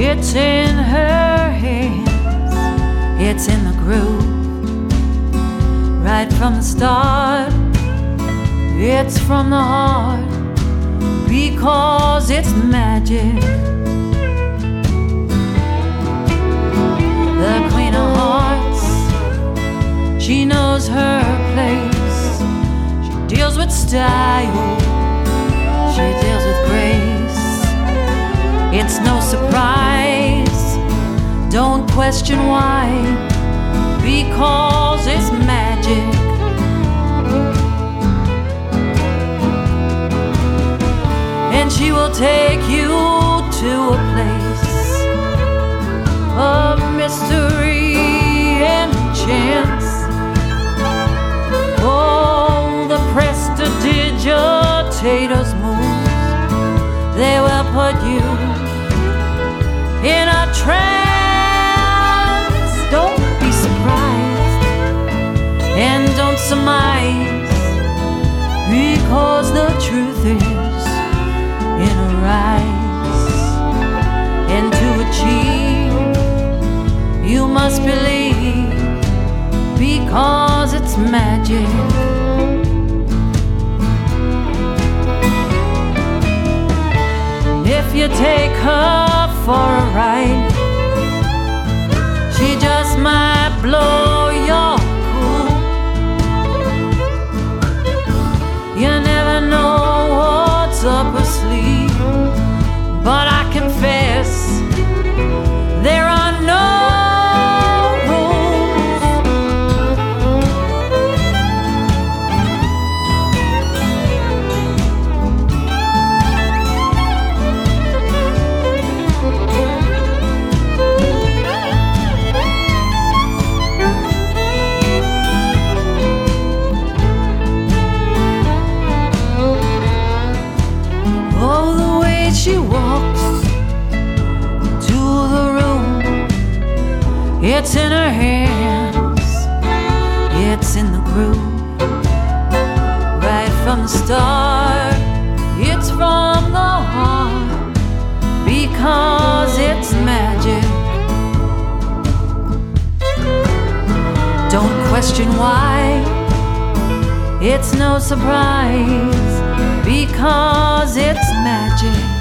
It's in her hands, it's in the groove. Right from the start, it's from the heart because it's magic. The Queen of Hearts, she knows her place. She deals with style, she deals. It's no surprise, don't question why, because it's magic. And she will take you to a place of mystery and chance. Oh, the prestidigitators move, they will put you trance. Don't be surprised and don't surmise, because the truth is in her eyes. And to achieve, you must believe, because it's magic. If you take her for a ride, It's in her hands, it's in the groove. Right from the start, it's from the heart. Because it's magic. Don't question why. It's no surprise because it's magic.